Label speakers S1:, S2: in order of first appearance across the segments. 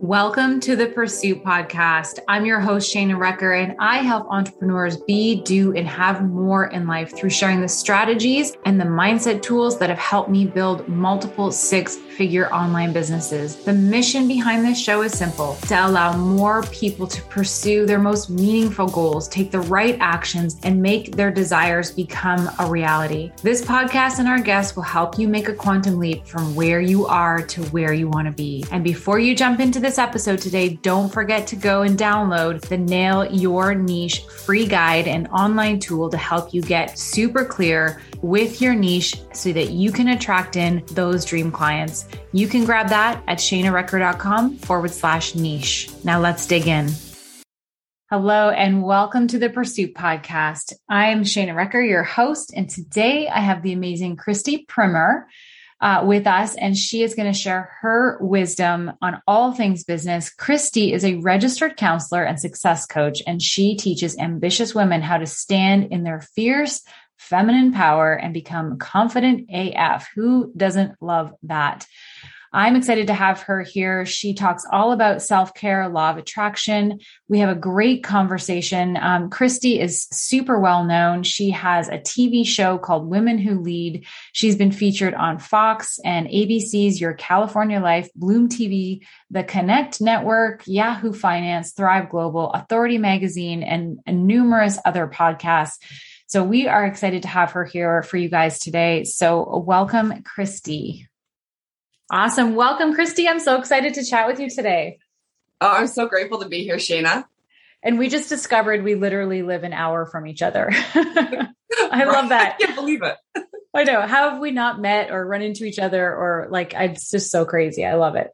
S1: Welcome to the Pursuit Podcast. I'm your host, Shana Recker, and I help entrepreneurs be, do, and have more in life through sharing the strategies and the mindset tools that have helped me build multiple six figure online businesses. The mission behind this show is simple to allow more people to pursue their most meaningful goals, take the right actions, and make their desires become a reality. This podcast and our guests will help you make a quantum leap from where you are to where you want to be. And before you jump into this episode today, don't forget to go and download the Nail Your Niche free guide and online tool to help you get super clear with your niche so that you can attract in those dream clients. You can grab that at shanarecker.com forward slash niche. Now let's dig in. Hello and welcome to the Pursuit Podcast. I'm Shana Recker, your host, and today I have the amazing Christy Primmer uh, with us, and she is going to share her wisdom on all things business. Christy is a registered counselor and success coach, and she teaches ambitious women how to stand in their fierce feminine power and become confident AF. Who doesn't love that? I'm excited to have her here. She talks all about self care, law of attraction. We have a great conversation. Um, Christy is super well known. She has a TV show called Women Who Lead. She's been featured on Fox and ABC's Your California Life, Bloom TV, the Connect Network, Yahoo Finance, Thrive Global, Authority Magazine, and, and numerous other podcasts. So we are excited to have her here for you guys today. So welcome, Christy. Awesome. Welcome, Christy. I'm so excited to chat with you today.
S2: Oh, I'm so grateful to be here, Shana.
S1: And we just discovered we literally live an hour from each other. I love that.
S2: I can't believe it.
S1: I know. How have we not met or run into each other or like, it's just so crazy. I love it.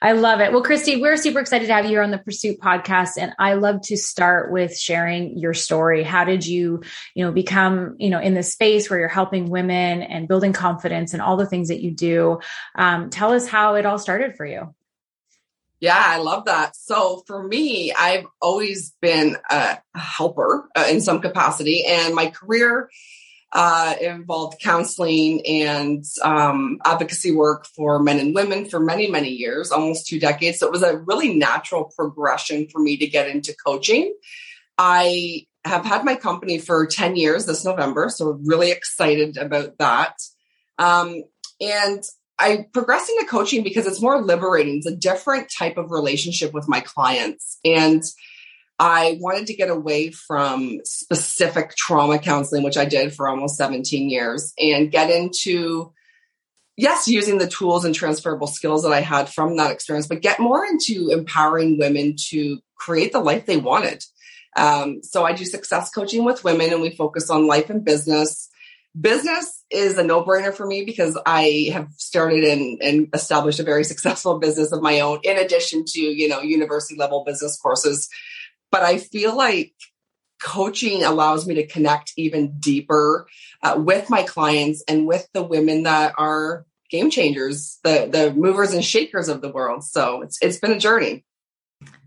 S1: I love it. Well, Christy, we're super excited to have you here on the Pursuit podcast. And I love to start with sharing your story. How did you, you know, become, you know, in this space where you're helping women and building confidence and all the things that you do? Um, tell us how it all started for you.
S2: Yeah, I love that. So for me, I've always been a helper uh, in some capacity, and my career uh, involved counseling and um, advocacy work for men and women for many, many years, almost two decades. So it was a really natural progression for me to get into coaching. I have had my company for 10 years this November, so really excited about that. Um, and I progressed into coaching because it's more liberating. It's a different type of relationship with my clients. And I wanted to get away from specific trauma counseling, which I did for almost 17 years, and get into, yes, using the tools and transferable skills that I had from that experience, but get more into empowering women to create the life they wanted. Um, so I do success coaching with women and we focus on life and business. Business is a no brainer for me because I have started and, and established a very successful business of my own, in addition to, you know, university level business courses but I feel like coaching allows me to connect even deeper uh, with my clients and with the women that are game changers, the the movers and shakers of the world. So it's it's been a journey.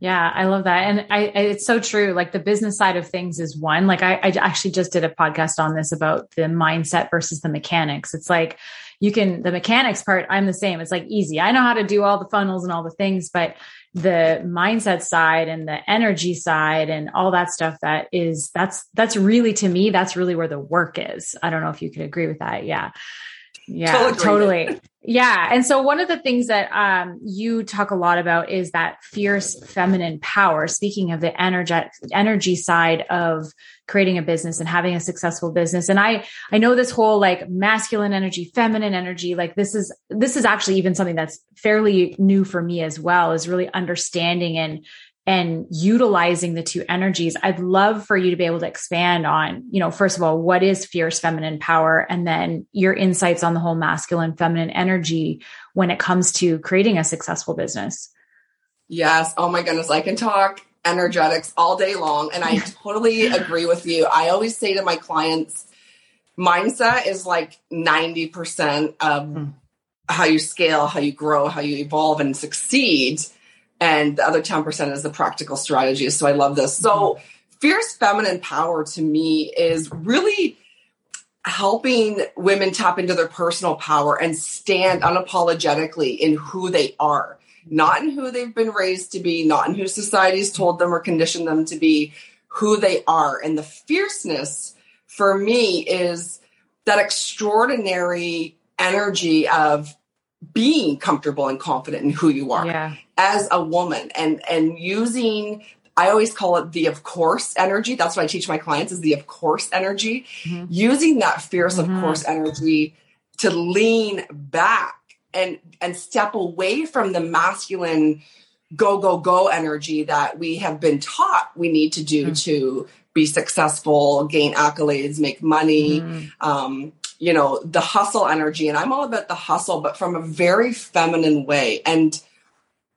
S1: Yeah, I love that. And I, it's so true. Like the business side of things is one. Like I, I actually just did a podcast on this about the mindset versus the mechanics. It's like you can, the mechanics part, I'm the same. It's like easy. I know how to do all the funnels and all the things, but the mindset side and the energy side and all that stuff that is that's that's really to me that's really where the work is. I don't know if you could agree with that. Yeah yeah totally, totally. yeah and so one of the things that um, you talk a lot about is that fierce feminine power speaking of the energy energy side of creating a business and having a successful business and i i know this whole like masculine energy feminine energy like this is this is actually even something that's fairly new for me as well is really understanding and and utilizing the two energies i'd love for you to be able to expand on you know first of all what is fierce feminine power and then your insights on the whole masculine feminine energy when it comes to creating a successful business.
S2: Yes. Oh my goodness. I can talk energetics all day long and i totally agree with you. I always say to my clients mindset is like 90% of mm. how you scale how you grow how you evolve and succeed and the other 10% is the practical strategies. So I love this. So mm-hmm. fierce feminine power to me is really helping women tap into their personal power and stand unapologetically in who they are. not in who they've been raised to be, not in who society's told them or conditioned them to be, who they are. And the fierceness for me is that extraordinary energy of being comfortable and confident in who you are
S1: yeah.
S2: as a woman and and using I always call it the of course energy. That's what I teach my clients is the of course energy. Mm-hmm. Using that fierce mm-hmm. of course energy to lean back and and step away from the masculine go go go energy that we have been taught we need to do mm-hmm. to be successful, gain accolades, make money, mm-hmm. um, you know, the hustle energy. And I'm all about the hustle, but from a very feminine way. And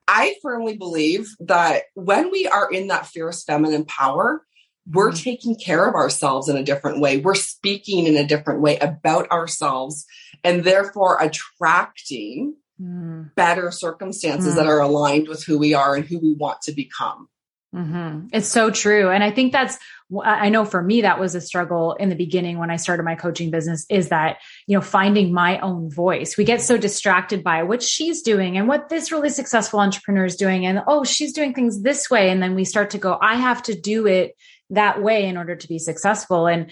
S2: I firmly believe that when we are in that fierce feminine power, we're mm-hmm. taking care of ourselves in a different way. We're speaking in a different way about ourselves and therefore attracting mm. better circumstances mm. that are aligned with who we are and who we want to become.
S1: Mm-hmm. It's so true. And I think that's, I know for me, that was a struggle in the beginning when I started my coaching business is that, you know, finding my own voice. We get so distracted by what she's doing and what this really successful entrepreneur is doing. And, oh, she's doing things this way. And then we start to go, I have to do it that way in order to be successful. And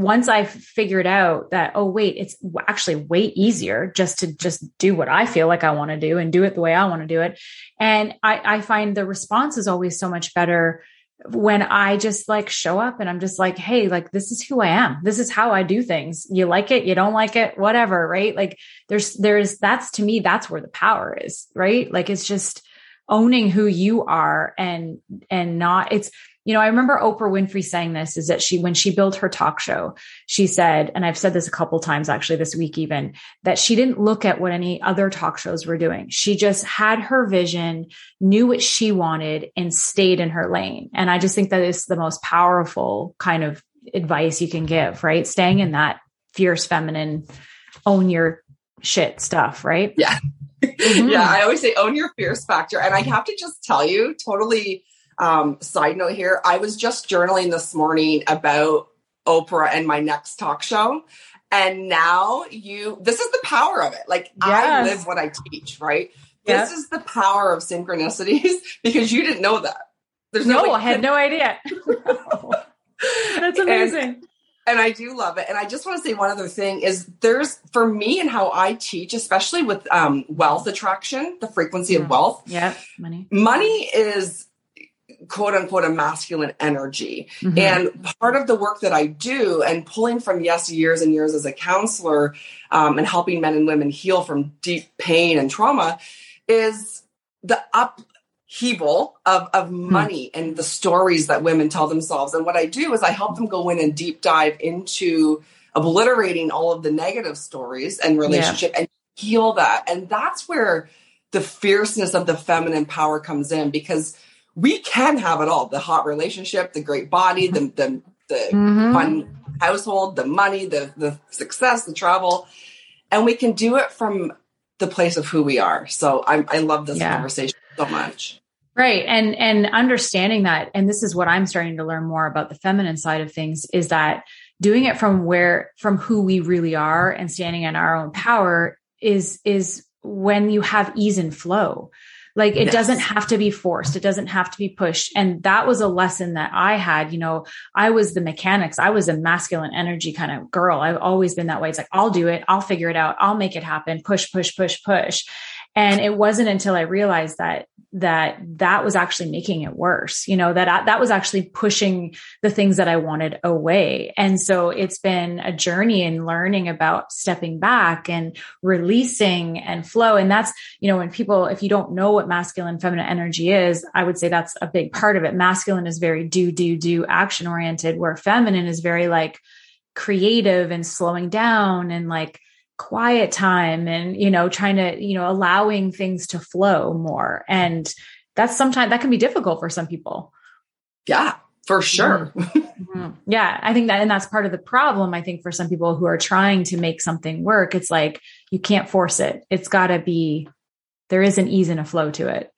S1: once I figured out that, oh, wait, it's actually way easier just to just do what I feel like I want to do and do it the way I want to do it. And I, I find the response is always so much better when I just like show up and I'm just like, hey, like this is who I am. This is how I do things. You like it, you don't like it, whatever, right? Like there's there's that's to me, that's where the power is, right? Like it's just owning who you are and and not it's you know, I remember Oprah Winfrey saying this is that she, when she built her talk show, she said, and I've said this a couple times actually this week even, that she didn't look at what any other talk shows were doing. She just had her vision, knew what she wanted and stayed in her lane. And I just think that is the most powerful kind of advice you can give, right? Staying in that fierce feminine, own your shit stuff, right?
S2: Yeah. Mm-hmm. yeah. I always say own your fierce factor. And I have to just tell you, totally um, side note here, I was just journaling this morning about Oprah and my next talk show. And now you, this is the power of it. Like yes. I live what I teach, right? This is the power of synchronicities because you didn't know that.
S1: There's no, no I had no idea. That's amazing.
S2: And, and I do love it. And I just want to say one other thing is there's for me and how I teach, especially with um, wealth attraction, the frequency
S1: yeah.
S2: of wealth.
S1: Yeah, money.
S2: Money is quote unquote a masculine energy. Mm-hmm. And part of the work that I do and pulling from yes years and years as a counselor um, and helping men and women heal from deep pain and trauma is the upheaval of, of hmm. money and the stories that women tell themselves. And what I do is I help them go in and deep dive into obliterating all of the negative stories and relationship yeah. and heal that. And that's where the fierceness of the feminine power comes in because we can have it all. The hot relationship the great body the the, the mm-hmm. fun household the money the the success the travel. And we can do it from the place of who we are. So i, I love this yeah. conversation so much.
S1: Right. And and understanding that and this is what i'm starting to learn more about the feminine side of things is that doing it from where from who we really are and standing in our own power is is when you have ease and flow like it yes. doesn't have to be forced. It doesn't have to be pushed. And that was a lesson that I had. You know, I was the mechanics. I was a masculine energy kind of girl. I've always been that way. It's like, I'll do it. I'll figure it out. I'll make it happen. Push, push, push, push. And it wasn't until I realized that that that was actually making it worse you know that that was actually pushing the things that i wanted away. And so it's been a journey in learning about stepping back and releasing and flow. And that's you know when people if you don't know what masculine feminine energy is i would say that's a big part of it. Masculine is very do do do action oriented where feminine is very like creative and slowing down and like quiet time and you know trying to you know allowing things to flow more and that's sometimes that can be difficult for some people
S2: yeah for sure
S1: mm-hmm. yeah i think that and that's part of the problem i think for some people who are trying to make something work it's like you can't force it it's got to be there is an ease and a flow to it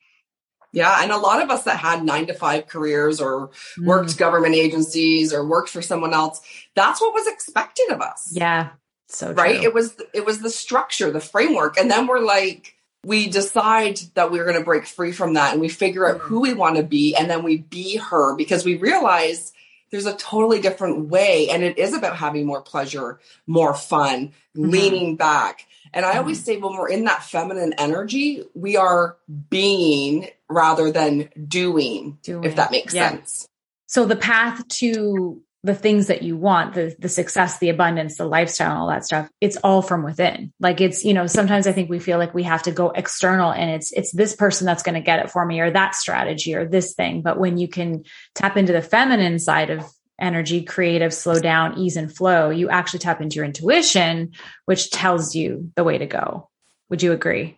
S2: yeah. And a lot of us that had nine to five careers or mm. worked government agencies or worked for someone else, that's what was expected of us.
S1: Yeah. So
S2: right. It was it was the structure, the framework, and then we're like, we decide that we're going to break free from that and we figure out who we want to be and then we be her because we realize there's a totally different way and it is about having more pleasure more fun mm-hmm. leaning back and i always mm-hmm. say when we're in that feminine energy we are being rather than doing, doing. if that makes yeah. sense
S1: so the path to the things that you want, the the success, the abundance, the lifestyle, all that stuff, it's all from within. Like it's, you know, sometimes I think we feel like we have to go external and it's it's this person that's going to get it for me or that strategy or this thing. But when you can tap into the feminine side of energy, creative, slow down, ease and flow, you actually tap into your intuition, which tells you the way to go. Would you agree?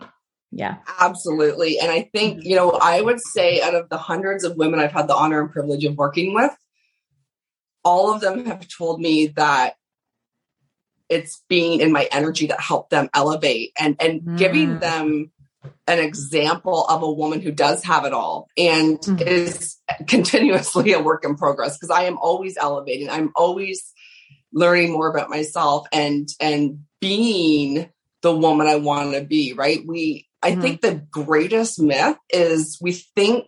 S1: Yeah.
S2: Absolutely. And I think, mm-hmm. you know, I would say out of the hundreds of women I've had the honor and privilege of working with, all of them have told me that it's being in my energy that helped them elevate and and mm. giving them an example of a woman who does have it all and mm. is continuously a work in progress because I am always elevating. I'm always learning more about myself and and being the woman I want to be, right? We I mm. think the greatest myth is we think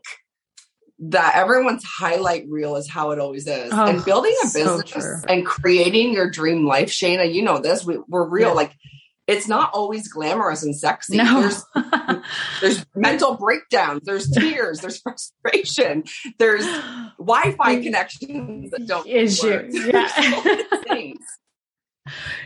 S2: that everyone's highlight reel is how it always is. Oh, and building a business and creating your dream life, Shana, you know this, we, are real. Yeah. Like it's not always glamorous and sexy. No. There's there's mental breakdowns, there's tears, there's frustration, there's Wi-Fi connections that don't issues. Yeah.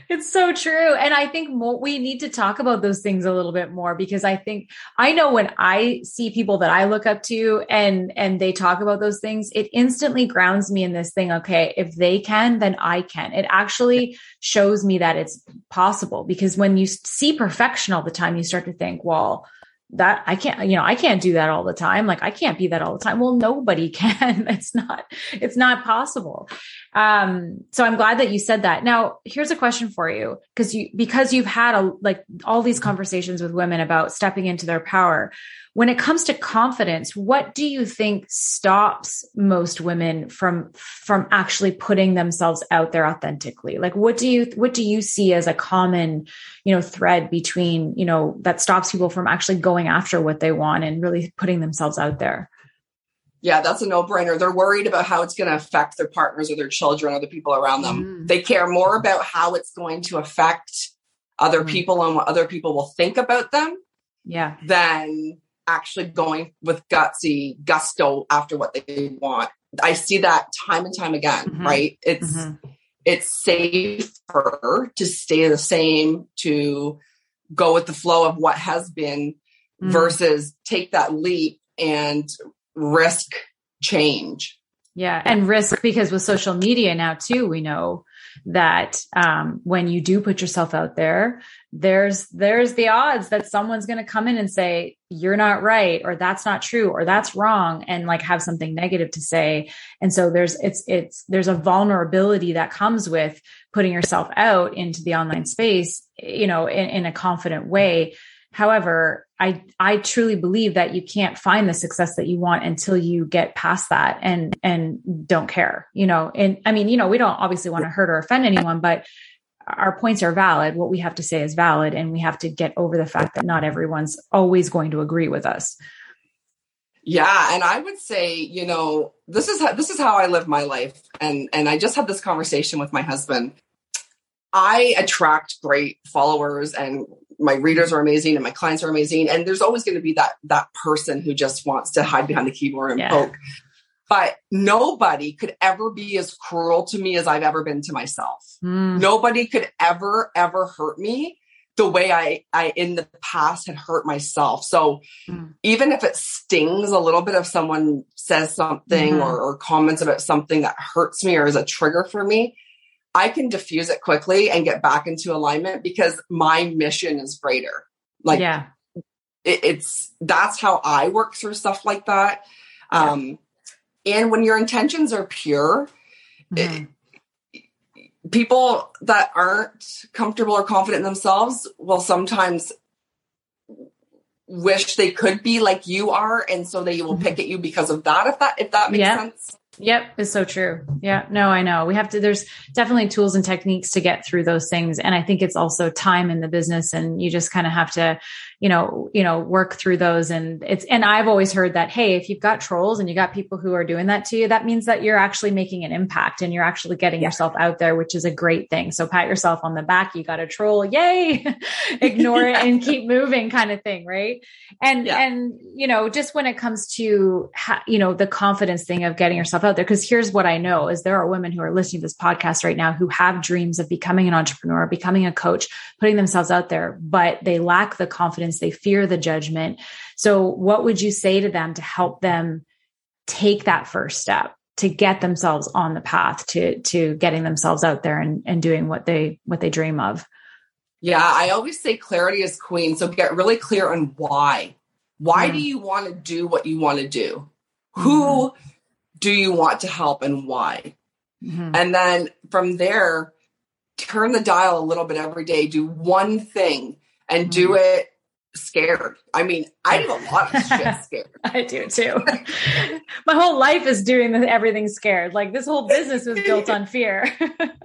S1: It's so true. And I think we need to talk about those things a little bit more because I think I know when I see people that I look up to and and they talk about those things, it instantly grounds me in this thing, okay, if they can, then I can. It actually shows me that it's possible because when you see perfection all the time, you start to think, well, that I can't, you know, I can't do that all the time. Like I can't be that all the time. Well, nobody can. it's not, it's not possible. Um, so I'm glad that you said that. Now, here's a question for you. Cause you, because you've had a, like all these conversations with women about stepping into their power. When it comes to confidence, what do you think stops most women from from actually putting themselves out there authentically? Like what do you what do you see as a common, you know, thread between, you know, that stops people from actually going after what they want and really putting themselves out there?
S2: Yeah, that's a no brainer. They're worried about how it's going to affect their partners or their children or the people around them. Mm. They care more about how it's going to affect other mm. people and what other people will think about them.
S1: Yeah.
S2: Than actually going with gutsy gusto after what they want. I see that time and time again, mm-hmm. right? It's mm-hmm. it's safer to stay the same, to go with the flow of what has been mm-hmm. versus take that leap and risk change.
S1: Yeah, and risk because with social media now too, we know that um, when you do put yourself out there, there's there's the odds that someone's going to come in and say you're not right or that's not true or that's wrong and like have something negative to say and so there's it's it's there's a vulnerability that comes with putting yourself out into the online space you know in, in a confident way However, I I truly believe that you can't find the success that you want until you get past that and and don't care, you know. And I mean, you know, we don't obviously want to hurt or offend anyone, but our points are valid. What we have to say is valid, and we have to get over the fact that not everyone's always going to agree with us.
S2: Yeah, and I would say, you know, this is how, this is how I live my life, and and I just had this conversation with my husband. I attract great followers and my readers are amazing and my clients are amazing. And there's always going to be that that person who just wants to hide behind the keyboard and yeah. poke. But nobody could ever be as cruel to me as I've ever been to myself. Mm. Nobody could ever, ever hurt me the way I, I in the past had hurt myself. So mm. even if it stings a little bit if someone says something mm-hmm. or, or comments about something that hurts me or is a trigger for me, I can diffuse it quickly and get back into alignment because my mission is greater. Like, yeah, it, it's that's how I work through stuff like that. Yeah. Um, and when your intentions are pure, mm-hmm. it, people that aren't comfortable or confident in themselves will sometimes wish they could be like you are and so they will mm-hmm. pick at you because of that if that if that makes yeah. sense
S1: Yep, it's so true. Yeah, no, I know. We have to, there's definitely tools and techniques to get through those things. And I think it's also time in the business and you just kind of have to, you know, you know, work through those. And it's, and I've always heard that, hey, if you've got trolls and you got people who are doing that to you, that means that you're actually making an impact and you're actually getting yeah. yourself out there, which is a great thing. So pat yourself on the back. You got a troll. Yay. Ignore yeah. it and keep moving kind of thing. Right. And, yeah. and, you know, just when it comes to, you know, the confidence thing of getting yourself out there, because here's what I know is there are women who are listening to this podcast right now who have dreams of becoming an entrepreneur, becoming a coach, putting themselves out there, but they lack the confidence they fear the judgment. So, what would you say to them to help them take that first step to get themselves on the path to to getting themselves out there and, and doing what they what they dream of?
S2: Yeah, I always say clarity is queen. So get really clear on why. Why mm. do you want to do what you want to do? Mm-hmm. Who do you want to help and why? Mm-hmm. And then from there, turn the dial a little bit every day. Do one thing and mm-hmm. do it scared. I mean, I do a lot of shit scared.
S1: I do too. My whole life is doing everything scared. Like this whole business was built on fear.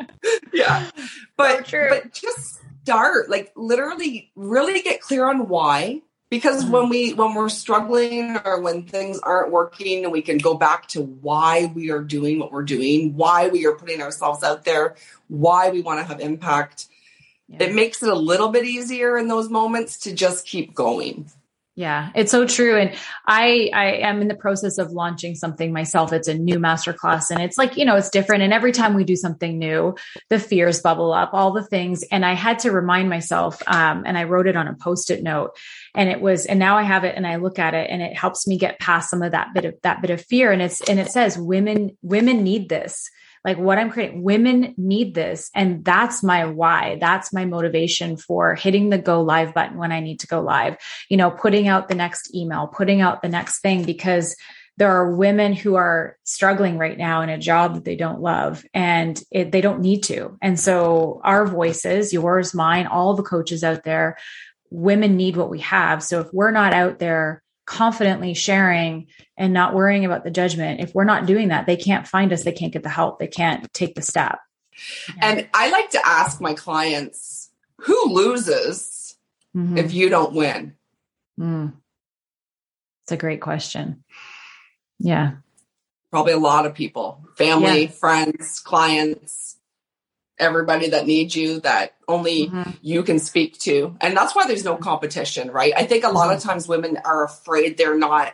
S2: yeah. But so but just start like literally really get clear on why because mm-hmm. when we when we're struggling or when things aren't working and we can go back to why we are doing what we're doing, why we are putting ourselves out there, why we want to have impact yeah. it makes it a little bit easier in those moments to just keep going.
S1: Yeah, it's so true. And I, I am in the process of launching something myself. It's a new masterclass and it's like, you know, it's different. And every time we do something new, the fears bubble up, all the things. And I had to remind myself, um, and I wrote it on a post-it note and it was, and now I have it and I look at it and it helps me get past some of that bit of that bit of fear. And it's, and it says women, women need this like what I'm creating. Women need this. And that's my why. That's my motivation for hitting the go live button when I need to go live, you know, putting out the next email, putting out the next thing because there are women who are struggling right now in a job that they don't love and it, they don't need to. And so our voices, yours, mine, all the coaches out there, women need what we have. So if we're not out there confidently sharing and not worrying about the judgment. If we're not doing that, they can't find us, they can't get the help, they can't take the step.
S2: And I like to ask my clients, who loses mm-hmm. if you don't win?
S1: Mm. It's a great question. Yeah.
S2: Probably a lot of people, family, yeah. friends, clients, everybody that needs you that only mm-hmm. you can speak to. And that's why there's no competition, right? I think a lot mm-hmm. of times women are afraid they're not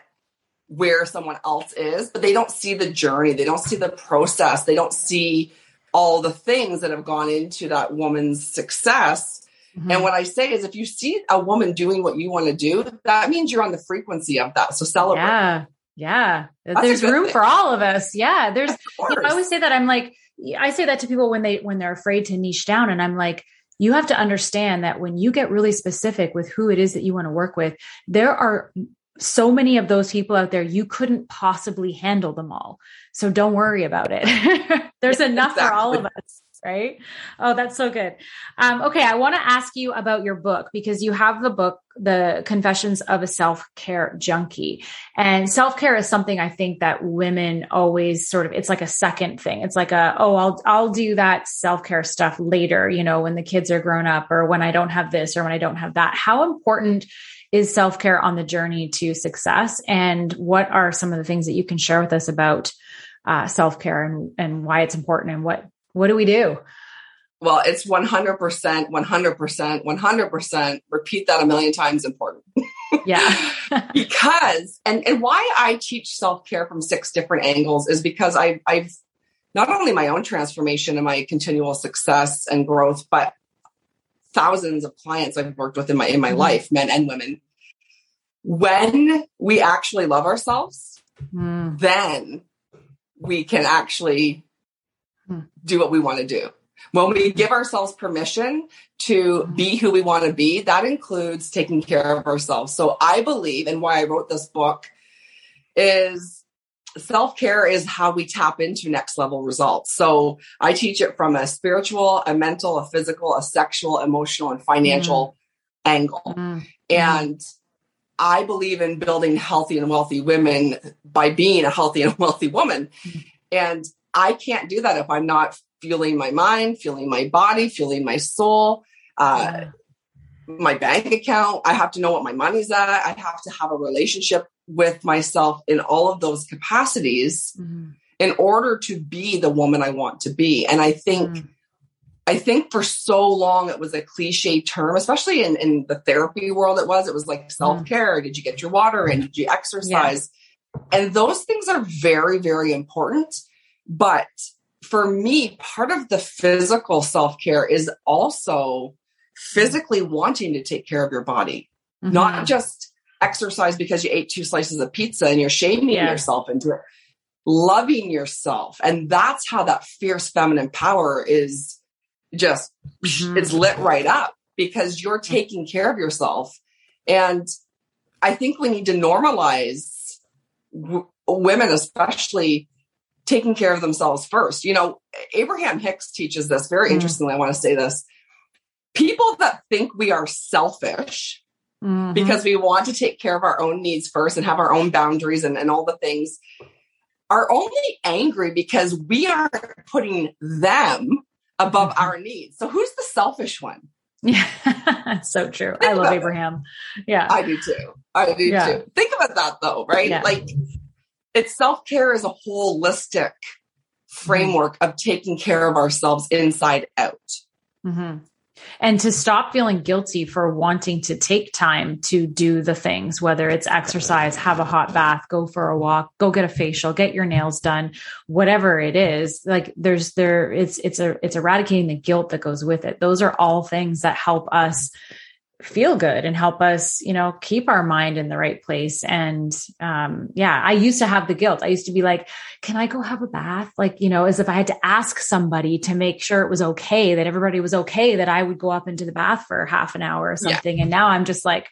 S2: where someone else is, but they don't see the journey, they don't see the process, they don't see all the things that have gone into that woman's success. Mm-hmm. And what I say is if you see a woman doing what you want to do, that means you're on the frequency of that. So celebrate.
S1: Yeah. Yeah. That's there's room thing. for all of us. Yeah. There's you know, I always say that I'm like I say that to people when they when they're afraid to niche down and I'm like you have to understand that when you get really specific with who it is that you want to work with, there are so many of those people out there, you couldn't possibly handle them all. So don't worry about it. There's enough exactly. for all of us right? Oh, that's so good. Um, okay, I want to ask you about your book because you have the book, The Confessions of a Self Care Junkie. And self care is something I think that women always sort of, it's like a second thing. It's like a, oh, I'll, I'll do that self care stuff later, you know, when the kids are grown up or when I don't have this or when I don't have that. How important is self care on the journey to success? And what are some of the things that you can share with us about? Uh, self care and, and why it's important and what what do we do?
S2: Well, it's 100%, 100%, 100%. Repeat that a million times important.
S1: Yeah.
S2: because, and, and why I teach self care from six different angles is because I, I've not only my own transformation and my continual success and growth, but thousands of clients I've worked with in my, in my mm-hmm. life, men and women. When we actually love ourselves, mm. then we can actually do what we want to do. When we give ourselves permission to be who we want to be, that includes taking care of ourselves. So I believe, and why I wrote this book is self care is how we tap into next level results. So I teach it from a spiritual, a mental, a physical, a sexual, emotional, and financial mm. angle. Mm. And I believe in building healthy and wealthy women by being a healthy and wealthy woman. Mm. And I can't do that if I'm not fueling my mind, fueling my body, fueling my soul, uh, yeah. my bank account. I have to know what my money's at. I have to have a relationship with myself in all of those capacities mm-hmm. in order to be the woman I want to be. And I think. Mm. I think for so long it was a cliche term, especially in, in the therapy world. It was, it was like self care. Mm. Did you get your water in? Did you exercise? And those things are very, very important. But for me, part of the physical self care is also physically wanting to take care of your body, mm-hmm. not just exercise because you ate two slices of pizza and you're shaming yeah. yourself into it. Loving yourself. And that's how that fierce feminine power is just, mm-hmm. it's lit right up because you're taking care of yourself. And I think we need to normalize w- women, especially taking care of themselves first. You know, Abraham Hicks teaches this very mm. interestingly. I want to say this. People that think we are selfish mm-hmm. because we want to take care of our own needs first and have our own boundaries and, and all the things are only angry because we are putting them above mm-hmm. our needs. So who's the selfish one?
S1: Yeah, so true. Think I love Abraham. It. Yeah.
S2: I do too. I do yeah. too. Think about that though, right? Yeah. Like it's self care is a holistic framework of taking care of ourselves inside out.
S1: Mm-hmm. And to stop feeling guilty for wanting to take time to do the things, whether it's exercise, have a hot bath, go for a walk, go get a facial, get your nails done, whatever it is. Like there's there, it's it's a it's eradicating the guilt that goes with it. Those are all things that help us feel good and help us, you know, keep our mind in the right place. And um, yeah, I used to have the guilt. I used to be like, can I go have a bath? Like, you know, as if I had to ask somebody to make sure it was okay, that everybody was okay, that I would go up into the bath for half an hour or something. Yeah. And now I'm just like,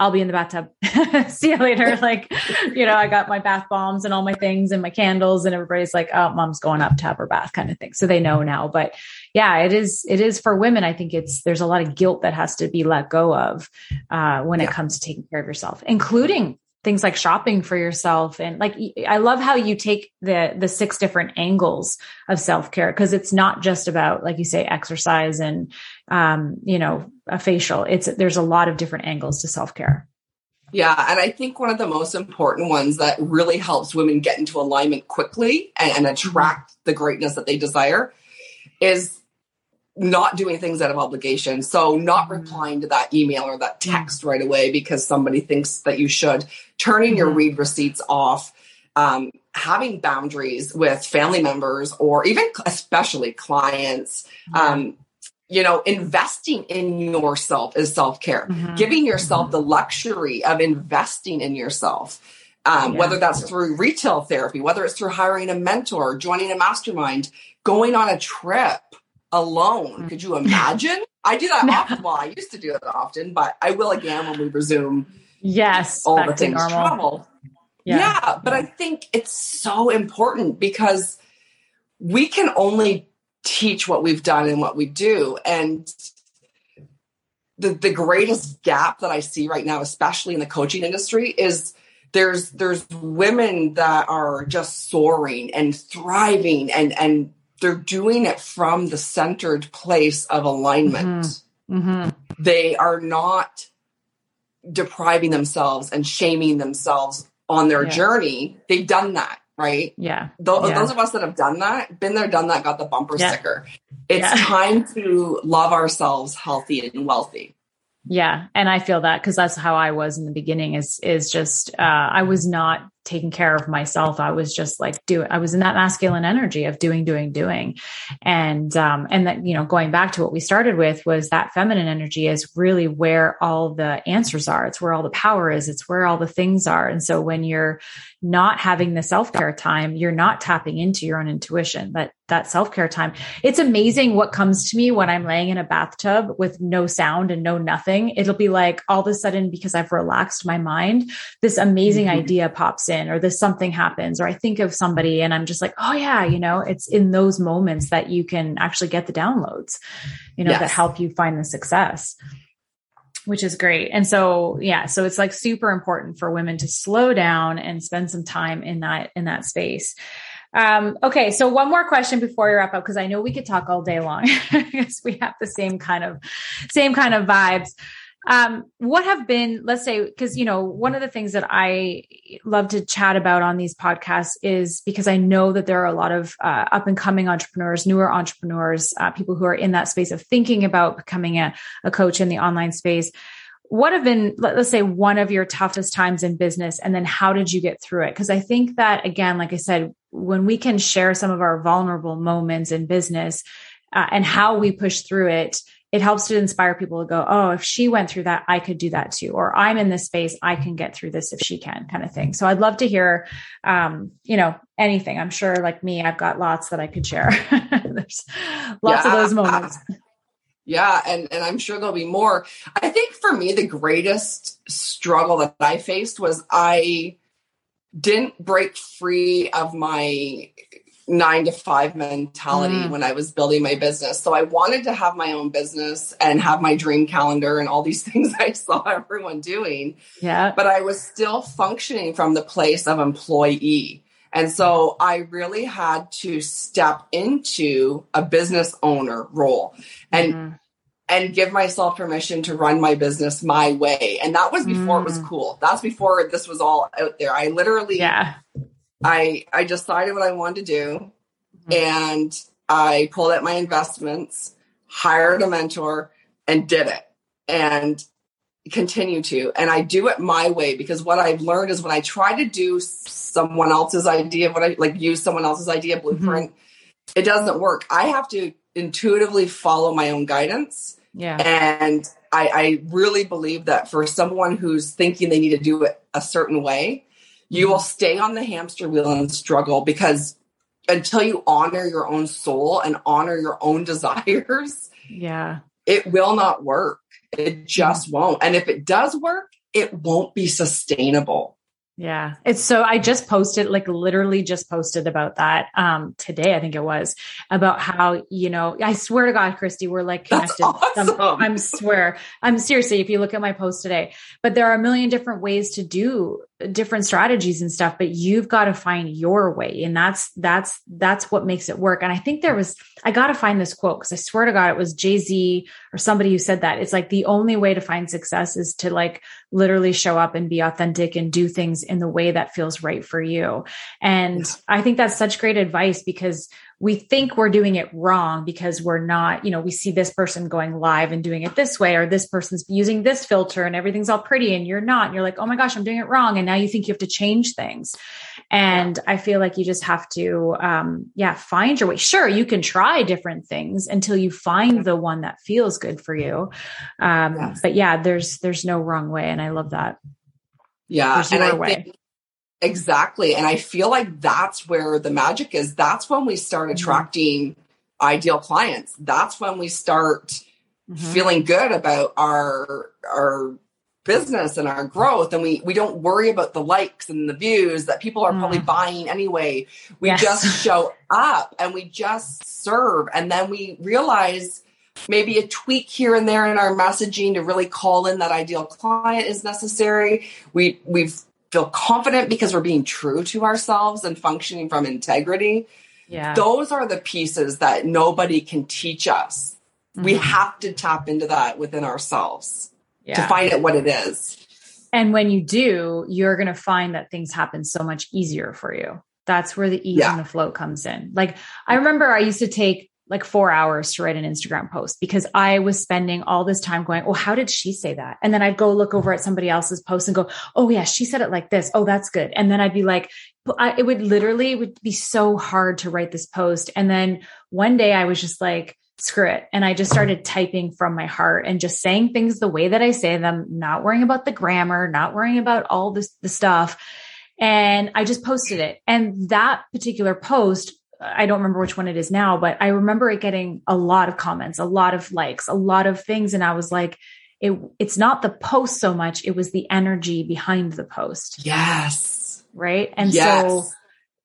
S1: I'll be in the bathtub. See you later. Like, you know, I got my bath bombs and all my things and my candles and everybody's like, oh, mom's going up to have her bath kind of thing. So they know now. But yeah, it is, it is for women. I think it's, there's a lot of guilt that has to be let go of, uh, when yeah. it comes to taking care of yourself, including things like shopping for yourself. And like i love how you take the the six different angles of self-care because it's not just about like you say exercise and um you know a facial. It's there's a lot of different angles to self-care.
S2: Yeah and i think one of the most important ones that really helps women get into alignment quickly and, and attract the greatness that they desire is not doing things out of obligation. So not mm-hmm. replying to that email or that text right away because somebody thinks that you should, turning your mm-hmm. read receipts off, um, having boundaries with family members or even especially clients, um, you know, investing in yourself is self care, mm-hmm. giving yourself mm-hmm. the luxury of investing in yourself. Um, yeah. Whether that's through retail therapy, whether it's through hiring a mentor, joining a mastermind, going on a trip, alone. Could you mm-hmm. imagine? I do that no. often. Well, I used to do it often, but I will again when we resume.
S1: Yes,
S2: all the things normal. travel. Yeah. yeah, but I think it's so important because we can only teach what we've done and what we do, and the the greatest gap that I see right now, especially in the coaching industry, is there's there's women that are just soaring and thriving and and they're doing it from the centered place of alignment. Mm-hmm. Mm-hmm. They are not depriving themselves and shaming themselves on their yeah. journey. They've done that, right?
S1: Yeah.
S2: Th-
S1: yeah.
S2: Those of us that have done that, been there, done that, got the bumper yeah. sticker. It's time to love ourselves healthy and wealthy.
S1: Yeah. And I feel that because that's how I was in the beginning is, is just, uh, I was not taking care of myself. I was just like doing, I was in that masculine energy of doing, doing, doing. And, um, and that, you know, going back to what we started with was that feminine energy is really where all the answers are. It's where all the power is. It's where all the things are. And so when you're not having the self-care time, you're not tapping into your own intuition, that, that self-care time. It's amazing what comes to me when I'm laying in a bathtub with no sound and no nothing. It'll be like all of a sudden, because I've relaxed my mind, this amazing mm-hmm. idea pops in or this something happens or I think of somebody and I'm just like, oh yeah, you know, it's in those moments that you can actually get the downloads, you know, yes. that help you find the success which is great. And so, yeah, so it's like super important for women to slow down and spend some time in that, in that space. Um, okay, so one more question before we wrap up because I know we could talk all day long because we have the same kind of same kind of vibes. Um, what have been, let's say, because you know, one of the things that I love to chat about on these podcasts is because I know that there are a lot of uh, up and coming entrepreneurs, newer entrepreneurs, uh, people who are in that space of thinking about becoming a, a coach in the online space. What have been let's say one of your toughest times in business and then how did you get through it? Because i think that again like i said when we can share some of our vulnerable moments in business uh, and how we push through it it helps to inspire people to go oh if she went through that i could do that too or i'm in this space i can get through this if she can kind of thing so i'd love to hear um, you know anything i'm sure like me i've got lots that i could share there's lots yeah. of those moments
S2: yeah, and and I'm sure there'll be more. I think for me the greatest struggle that I faced was I didn't break free of my 9 to 5 mentality mm. when I was building my business. So I wanted to have my own business and have my dream calendar and all these things I saw everyone doing.
S1: Yeah.
S2: But I was still functioning from the place of employee. And so I really had to step into a business owner role and mm. and give myself permission to run my business my way. And that was before mm. it was mm. cool. That's before this was all out there. I literally
S1: yeah.
S2: I I decided what I wanted to do mm. and I pulled out my investments, hired a mentor and did it. And continue to. And I do it my way because what I've learned is when I try to do someone else's idea, what I like use someone else's idea mm-hmm. blueprint, mm-hmm. it doesn't work. I have to intuitively follow my own guidance.
S1: Yeah.
S2: And I, I really believe that for someone who's thinking they need to do it a certain way, you will stay on the hamster wheel and struggle because until you honor your own soul and honor your own desires,
S1: yeah,
S2: it will not work. It just won't. And if it does work, it won't be sustainable.
S1: Yeah. It's so I just posted like literally just posted about that um today I think it was about how you know I swear to god Christy we're like connected
S2: awesome.
S1: I'm swear I'm seriously if you look at my post today but there are a million different ways to do different strategies and stuff but you've got to find your way. And that's that's that's what makes it work. And i think there was i got to find this quote because i swear to god it was jay-z or somebody who said that. It's like the only way to find success is to like literally show up and be authentic and do things in the way that feels right for you. And i think that's such great advice because we think we're doing it wrong because we're not, you know, we see this person going live and doing it this way, or this person's using this filter and everything's all pretty and you're not. And you're like, oh my gosh, I'm doing it wrong. And now you think you have to change things. And I feel like you just have to, um, yeah, find your way. Sure, you can try different things until you find the one that feels good for you. Um, yes. But yeah, there's there's no wrong way, and I love that.
S2: Yeah, there's and I way. think Exactly. And I feel like that's where the magic is. That's when we start mm-hmm. attracting mm-hmm. ideal clients. That's when we start mm-hmm. feeling good about our our business and our growth and we we don't worry about the likes and the views that people are mm. probably buying anyway. We yes. just show up and we just serve and then we realize maybe a tweak here and there in our messaging to really call in that ideal client is necessary. We we've feel confident because we're being true to ourselves and functioning from integrity.
S1: Yeah.
S2: Those are the pieces that nobody can teach us. Mm-hmm. We have to tap into that within ourselves yeah. to find out what it is.
S1: And when you do, you're going to find that things happen so much easier for you. That's where the ease yeah. and the flow comes in. Like I remember I used to take like four hours to write an Instagram post because I was spending all this time going, Oh, how did she say that? And then I'd go look over at somebody else's post and go, Oh, yeah, she said it like this. Oh, that's good. And then I'd be like, I, it would literally it would be so hard to write this post. And then one day I was just like, screw it. And I just started typing from my heart and just saying things the way that I say them, not worrying about the grammar, not worrying about all this, the stuff. And I just posted it. And that particular post I don't remember which one it is now, but I remember it getting a lot of comments, a lot of likes, a lot of things. And I was like, it, it's not the post so much, it was the energy behind the post.
S2: Yes.
S1: Right. And yes. so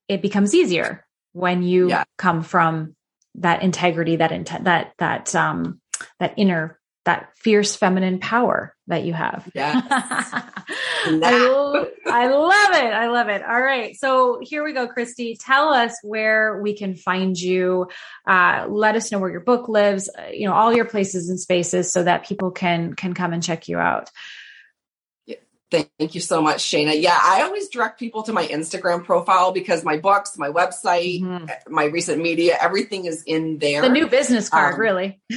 S1: it becomes easier when you yeah. come from that integrity, that intent, that, that, um, that inner, that fierce feminine power, that you have.
S2: Yeah.
S1: I, I love it. I love it. All right. So here we go, Christy. Tell us where we can find you. Uh, let us know where your book lives, uh, you know, all your places and spaces so that people can can come and check you out.
S2: Thank you so much, Shana. Yeah, I always direct people to my Instagram profile because my books, my website, mm-hmm. my recent media, everything is in there.
S1: The new business card, um, really.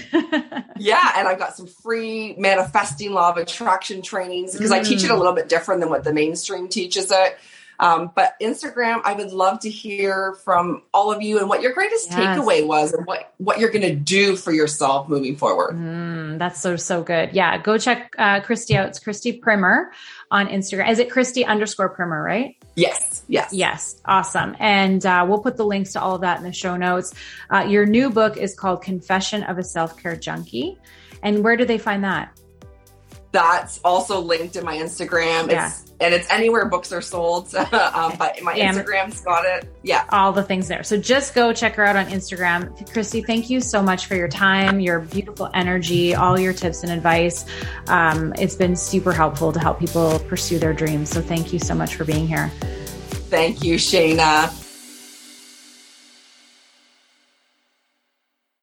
S2: yeah, and I've got some free manifesting law of attraction trainings because mm. I teach it a mm. little bit different than what the mainstream teaches it. Um, but Instagram, I would love to hear from all of you and what your greatest yes. takeaway was and what, what you're going to do for yourself moving forward.
S1: Mm, that's so, so good. Yeah. Go check uh, Christy out. It's Christy Primmer on Instagram. Is it Christy underscore Primmer, right?
S2: Yes. Yes.
S1: Yes. Awesome. And uh, we'll put the links to all of that in the show notes. Uh, your new book is called Confession of a Self Care Junkie. And where do they find that?
S2: That's also linked in my Instagram. Yeah. It's and it's anywhere books are sold. um, but my Instagram's got it. Yeah.
S1: All the things there. So just go check her out on Instagram. Christy, thank you so much for your time, your beautiful energy, all your tips and advice. Um, it's been super helpful to help people pursue their dreams. So thank you so much for being here.
S2: Thank you, Shana.